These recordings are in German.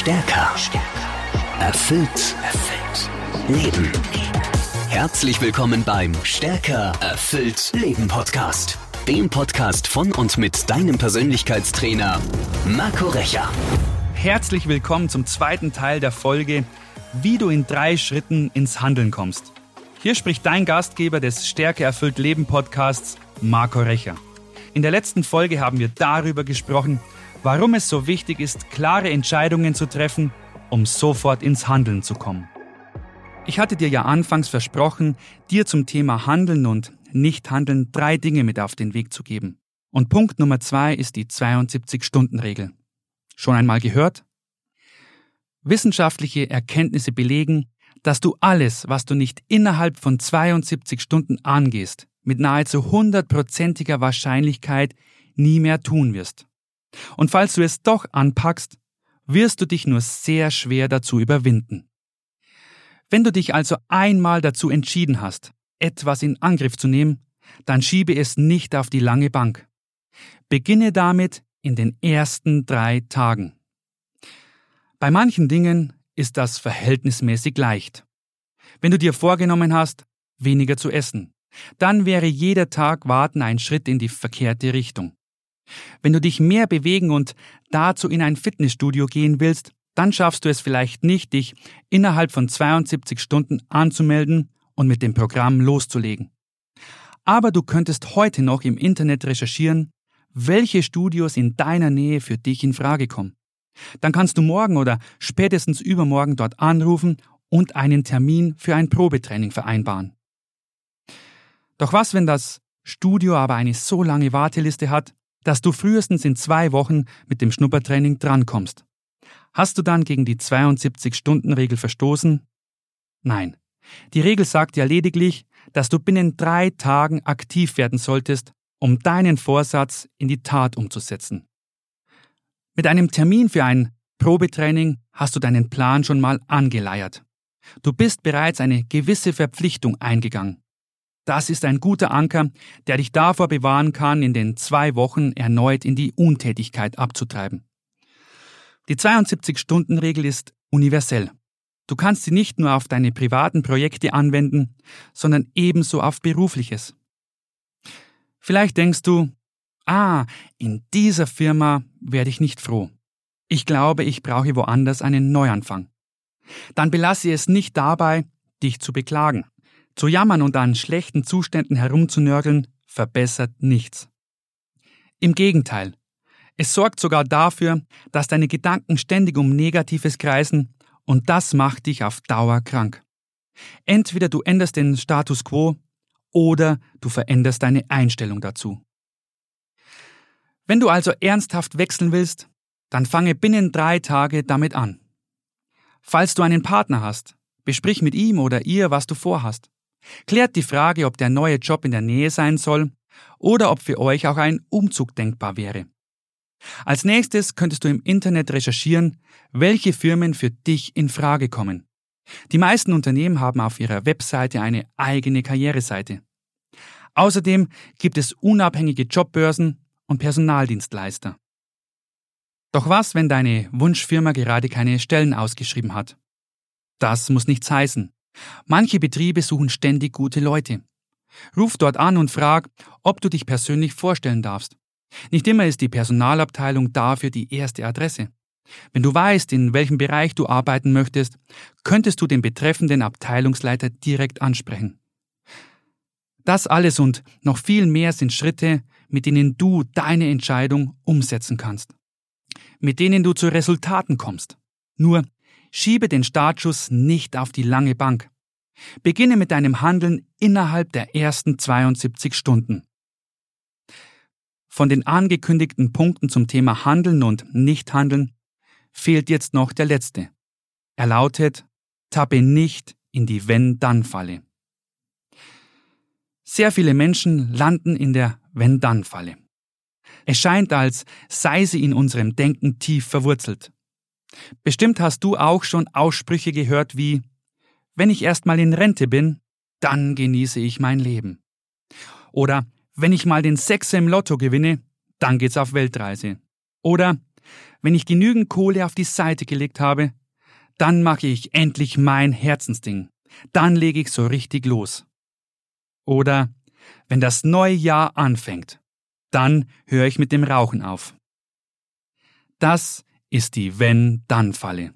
Stärker. Erfüllt. Erfüllt. Leben. Herzlich willkommen beim Stärker. Erfüllt. Leben Podcast. Dem Podcast von und mit deinem Persönlichkeitstrainer Marco Recher. Herzlich willkommen zum zweiten Teil der Folge, wie du in drei Schritten ins Handeln kommst. Hier spricht dein Gastgeber des Stärke erfüllt Leben Podcasts, Marco Recher. In der letzten Folge haben wir darüber gesprochen, warum es so wichtig ist, klare Entscheidungen zu treffen, um sofort ins Handeln zu kommen. Ich hatte dir ja anfangs versprochen, dir zum Thema Handeln und Nichthandeln drei Dinge mit auf den Weg zu geben. Und Punkt Nummer zwei ist die 72-Stunden-Regel. Schon einmal gehört? Wissenschaftliche Erkenntnisse belegen, dass du alles, was du nicht innerhalb von 72 Stunden angehst, mit nahezu hundertprozentiger Wahrscheinlichkeit nie mehr tun wirst. Und falls du es doch anpackst, wirst du dich nur sehr schwer dazu überwinden. Wenn du dich also einmal dazu entschieden hast, etwas in Angriff zu nehmen, dann schiebe es nicht auf die lange Bank. Beginne damit in den ersten drei Tagen. Bei manchen Dingen ist das verhältnismäßig leicht. Wenn du dir vorgenommen hast, weniger zu essen, dann wäre jeder Tag Warten ein Schritt in die verkehrte Richtung. Wenn du dich mehr bewegen und dazu in ein Fitnessstudio gehen willst, dann schaffst du es vielleicht nicht, dich innerhalb von 72 Stunden anzumelden und mit dem Programm loszulegen. Aber du könntest heute noch im Internet recherchieren, welche Studios in deiner Nähe für dich in Frage kommen. Dann kannst du morgen oder spätestens übermorgen dort anrufen und einen Termin für ein Probetraining vereinbaren. Doch was, wenn das Studio aber eine so lange Warteliste hat, dass du frühestens in zwei Wochen mit dem Schnuppertraining drankommst. Hast du dann gegen die 72-Stunden-Regel verstoßen? Nein. Die Regel sagt ja lediglich, dass du binnen drei Tagen aktiv werden solltest, um deinen Vorsatz in die Tat umzusetzen. Mit einem Termin für ein Probetraining hast du deinen Plan schon mal angeleiert. Du bist bereits eine gewisse Verpflichtung eingegangen. Das ist ein guter Anker, der dich davor bewahren kann, in den zwei Wochen erneut in die Untätigkeit abzutreiben. Die 72-Stunden-Regel ist universell. Du kannst sie nicht nur auf deine privaten Projekte anwenden, sondern ebenso auf berufliches. Vielleicht denkst du, ah, in dieser Firma werde ich nicht froh. Ich glaube, ich brauche woanders einen Neuanfang. Dann belasse es nicht dabei, dich zu beklagen. Zu jammern und an schlechten Zuständen herumzunörgeln verbessert nichts. Im Gegenteil, es sorgt sogar dafür, dass deine Gedanken ständig um Negatives kreisen und das macht dich auf Dauer krank. Entweder du änderst den Status quo oder du veränderst deine Einstellung dazu. Wenn du also ernsthaft wechseln willst, dann fange binnen drei Tage damit an. Falls du einen Partner hast, besprich mit ihm oder ihr, was du vorhast. Klärt die Frage, ob der neue Job in der Nähe sein soll oder ob für euch auch ein Umzug denkbar wäre. Als nächstes könntest du im Internet recherchieren, welche Firmen für dich in Frage kommen. Die meisten Unternehmen haben auf ihrer Webseite eine eigene Karriereseite. Außerdem gibt es unabhängige Jobbörsen und Personaldienstleister. Doch was, wenn deine Wunschfirma gerade keine Stellen ausgeschrieben hat? Das muss nichts heißen. Manche Betriebe suchen ständig gute Leute. Ruf dort an und frag, ob du dich persönlich vorstellen darfst. Nicht immer ist die Personalabteilung dafür die erste Adresse. Wenn du weißt, in welchem Bereich du arbeiten möchtest, könntest du den betreffenden Abteilungsleiter direkt ansprechen. Das alles und noch viel mehr sind Schritte, mit denen du deine Entscheidung umsetzen kannst. Mit denen du zu Resultaten kommst. Nur Schiebe den Startschuss nicht auf die lange Bank. Beginne mit deinem Handeln innerhalb der ersten 72 Stunden. Von den angekündigten Punkten zum Thema Handeln und Nichthandeln fehlt jetzt noch der letzte. Er lautet, tappe nicht in die Wenn-Dann-Falle. Sehr viele Menschen landen in der Wenn-Dann-Falle. Es scheint, als sei sie in unserem Denken tief verwurzelt. Bestimmt hast du auch schon Aussprüche gehört wie Wenn ich erst mal in Rente bin, dann genieße ich mein Leben. Oder wenn ich mal den Sechser im Lotto gewinne, dann geht's auf Weltreise. Oder wenn ich genügend Kohle auf die Seite gelegt habe, dann mache ich endlich mein Herzensding. Dann lege ich so richtig los. Oder wenn das neue Jahr anfängt, dann höre ich mit dem Rauchen auf. Das ist die Wenn-Dann-Falle.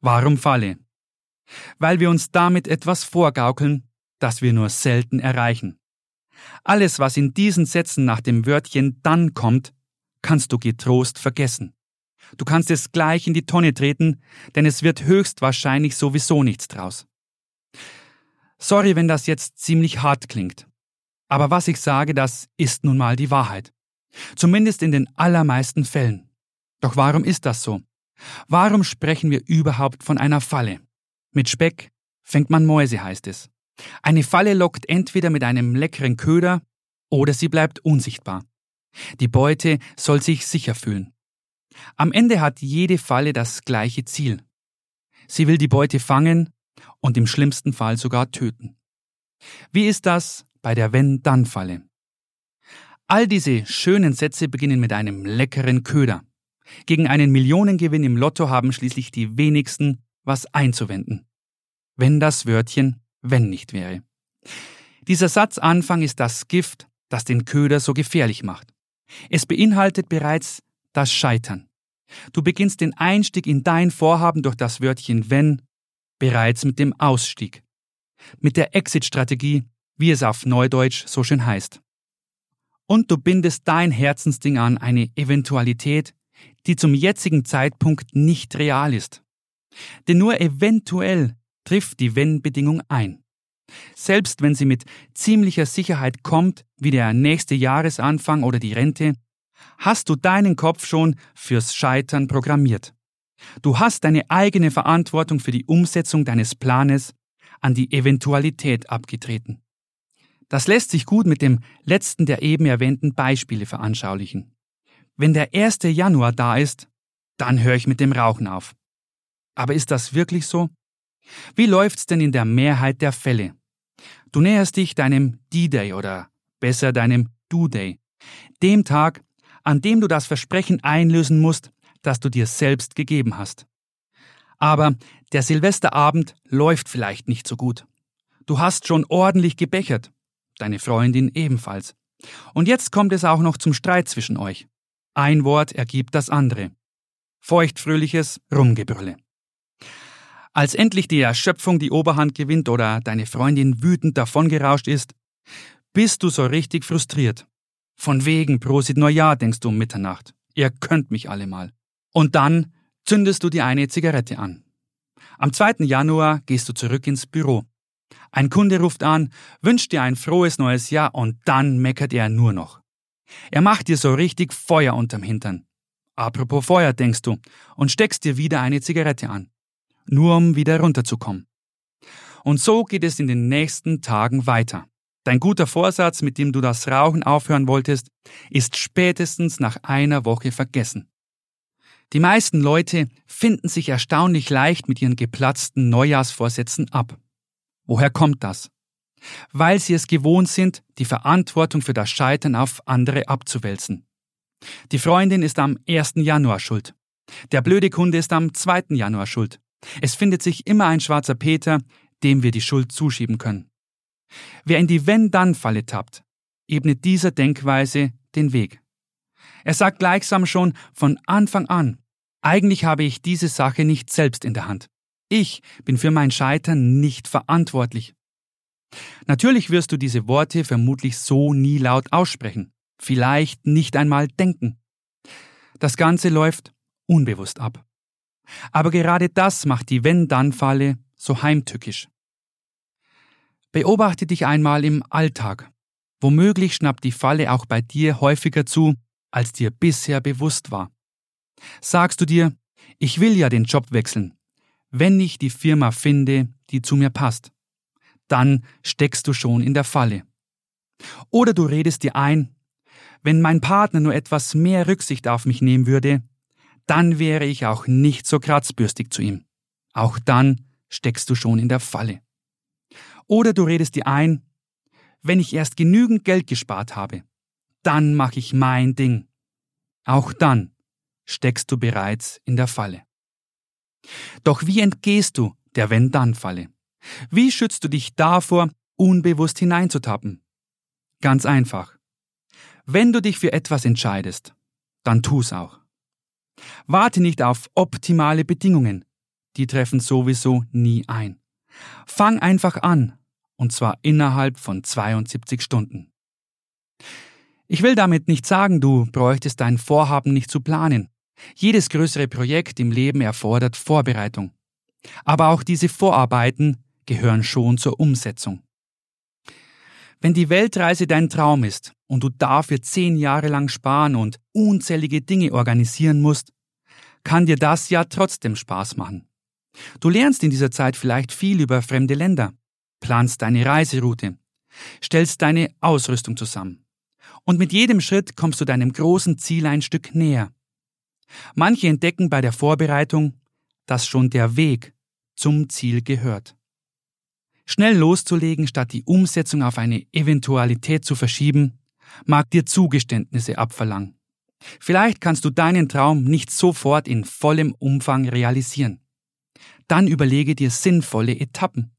Warum Falle? Weil wir uns damit etwas vorgaukeln, das wir nur selten erreichen. Alles, was in diesen Sätzen nach dem Wörtchen dann kommt, kannst du getrost vergessen. Du kannst es gleich in die Tonne treten, denn es wird höchstwahrscheinlich sowieso nichts draus. Sorry, wenn das jetzt ziemlich hart klingt. Aber was ich sage, das ist nun mal die Wahrheit. Zumindest in den allermeisten Fällen. Doch warum ist das so? Warum sprechen wir überhaupt von einer Falle? Mit Speck fängt man Mäuse, heißt es. Eine Falle lockt entweder mit einem leckeren Köder oder sie bleibt unsichtbar. Die Beute soll sich sicher fühlen. Am Ende hat jede Falle das gleiche Ziel. Sie will die Beute fangen und im schlimmsten Fall sogar töten. Wie ist das bei der Wenn-Dann-Falle? All diese schönen Sätze beginnen mit einem leckeren Köder. Gegen einen Millionengewinn im Lotto haben schließlich die wenigsten was einzuwenden. Wenn das Wörtchen wenn nicht wäre. Dieser Satzanfang ist das Gift, das den Köder so gefährlich macht. Es beinhaltet bereits das Scheitern. Du beginnst den Einstieg in dein Vorhaben durch das Wörtchen wenn bereits mit dem Ausstieg. Mit der Exit-Strategie, wie es auf Neudeutsch so schön heißt. Und du bindest dein Herzensding an eine Eventualität, die zum jetzigen Zeitpunkt nicht real ist. Denn nur eventuell trifft die Wenn-Bedingung ein. Selbst wenn sie mit ziemlicher Sicherheit kommt, wie der nächste Jahresanfang oder die Rente, hast du deinen Kopf schon fürs Scheitern programmiert. Du hast deine eigene Verantwortung für die Umsetzung deines Planes an die Eventualität abgetreten. Das lässt sich gut mit dem letzten der eben erwähnten Beispiele veranschaulichen. Wenn der 1. Januar da ist, dann höre ich mit dem Rauchen auf. Aber ist das wirklich so? Wie läuft's denn in der Mehrheit der Fälle? Du näherst dich deinem D-Day oder besser deinem Do-Day, dem Tag, an dem du das Versprechen einlösen musst, das du dir selbst gegeben hast. Aber der Silvesterabend läuft vielleicht nicht so gut. Du hast schon ordentlich gebechert, deine Freundin ebenfalls. Und jetzt kommt es auch noch zum Streit zwischen euch. Ein Wort ergibt das andere. Feuchtfröhliches Rumgebrülle. Als endlich die Erschöpfung die Oberhand gewinnt oder deine Freundin wütend davongerauscht ist, bist du so richtig frustriert. Von wegen Prosit Neujahr, denkst du um Mitternacht. Ihr könnt mich alle mal. Und dann zündest du dir eine Zigarette an. Am 2. Januar gehst du zurück ins Büro. Ein Kunde ruft an, wünscht dir ein frohes neues Jahr und dann meckert er nur noch. Er macht dir so richtig Feuer unterm Hintern. Apropos Feuer, denkst du, und steckst dir wieder eine Zigarette an. Nur um wieder runterzukommen. Und so geht es in den nächsten Tagen weiter. Dein guter Vorsatz, mit dem du das Rauchen aufhören wolltest, ist spätestens nach einer Woche vergessen. Die meisten Leute finden sich erstaunlich leicht mit ihren geplatzten Neujahrsvorsätzen ab. Woher kommt das? Weil sie es gewohnt sind, die Verantwortung für das Scheitern auf andere abzuwälzen. Die Freundin ist am 1. Januar schuld. Der blöde Kunde ist am 2. Januar schuld. Es findet sich immer ein schwarzer Peter, dem wir die Schuld zuschieben können. Wer in die Wenn-Dann-Falle tappt, ebnet dieser Denkweise den Weg. Er sagt gleichsam schon von Anfang an, eigentlich habe ich diese Sache nicht selbst in der Hand. Ich bin für mein Scheitern nicht verantwortlich. Natürlich wirst du diese Worte vermutlich so nie laut aussprechen, vielleicht nicht einmal denken. Das Ganze läuft unbewusst ab. Aber gerade das macht die Wenn-Dann-Falle so heimtückisch. Beobachte dich einmal im Alltag. Womöglich schnappt die Falle auch bei dir häufiger zu, als dir bisher bewusst war. Sagst du dir, ich will ja den Job wechseln, wenn ich die Firma finde, die zu mir passt dann steckst du schon in der Falle. Oder du redest dir ein, wenn mein Partner nur etwas mehr Rücksicht auf mich nehmen würde, dann wäre ich auch nicht so kratzbürstig zu ihm. Auch dann steckst du schon in der Falle. Oder du redest dir ein, wenn ich erst genügend Geld gespart habe, dann mache ich mein Ding. Auch dann steckst du bereits in der Falle. Doch wie entgehst du der Wenn-Dann-Falle? Wie schützt du dich davor, unbewusst hineinzutappen? Ganz einfach. Wenn du dich für etwas entscheidest, dann tu's auch. Warte nicht auf optimale Bedingungen, die treffen sowieso nie ein. Fang einfach an, und zwar innerhalb von 72 Stunden. Ich will damit nicht sagen, du bräuchtest dein Vorhaben nicht zu planen. Jedes größere Projekt im Leben erfordert Vorbereitung. Aber auch diese Vorarbeiten gehören schon zur Umsetzung. Wenn die Weltreise dein Traum ist und du dafür zehn Jahre lang sparen und unzählige Dinge organisieren musst, kann dir das ja trotzdem Spaß machen. Du lernst in dieser Zeit vielleicht viel über fremde Länder, planst deine Reiseroute, stellst deine Ausrüstung zusammen. Und mit jedem Schritt kommst du deinem großen Ziel ein Stück näher. Manche entdecken bei der Vorbereitung, dass schon der Weg zum Ziel gehört. Schnell loszulegen, statt die Umsetzung auf eine Eventualität zu verschieben, mag dir Zugeständnisse abverlangen. Vielleicht kannst du deinen Traum nicht sofort in vollem Umfang realisieren. Dann überlege dir sinnvolle Etappen.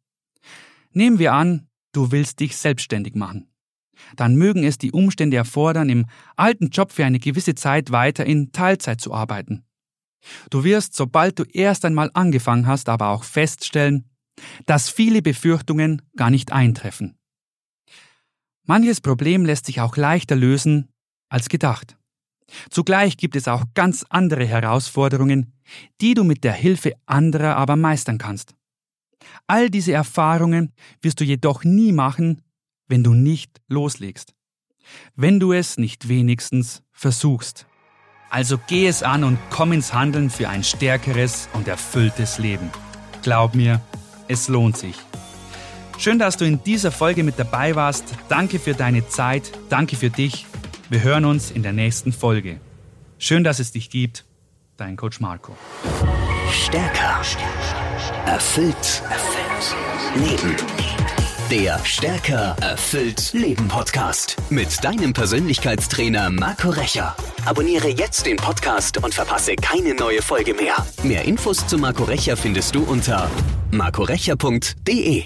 Nehmen wir an, du willst dich selbstständig machen. Dann mögen es die Umstände erfordern, im alten Job für eine gewisse Zeit weiter in Teilzeit zu arbeiten. Du wirst, sobald du erst einmal angefangen hast, aber auch feststellen, dass viele Befürchtungen gar nicht eintreffen. Manches Problem lässt sich auch leichter lösen als gedacht. Zugleich gibt es auch ganz andere Herausforderungen, die du mit der Hilfe anderer aber meistern kannst. All diese Erfahrungen wirst du jedoch nie machen, wenn du nicht loslegst. Wenn du es nicht wenigstens versuchst. Also geh es an und komm ins Handeln für ein stärkeres und erfülltes Leben. Glaub mir, es lohnt sich. Schön, dass du in dieser Folge mit dabei warst. Danke für deine Zeit. Danke für dich. Wir hören uns in der nächsten Folge. Schön, dass es dich gibt. Dein Coach Marco. Stärker. Erfüllt. Erfüllt. Leben. Der Stärker erfüllt Leben Podcast mit deinem Persönlichkeitstrainer Marco Recher. Abonniere jetzt den Podcast und verpasse keine neue Folge mehr. Mehr Infos zu Marco Recher findest du unter marcorecher.de.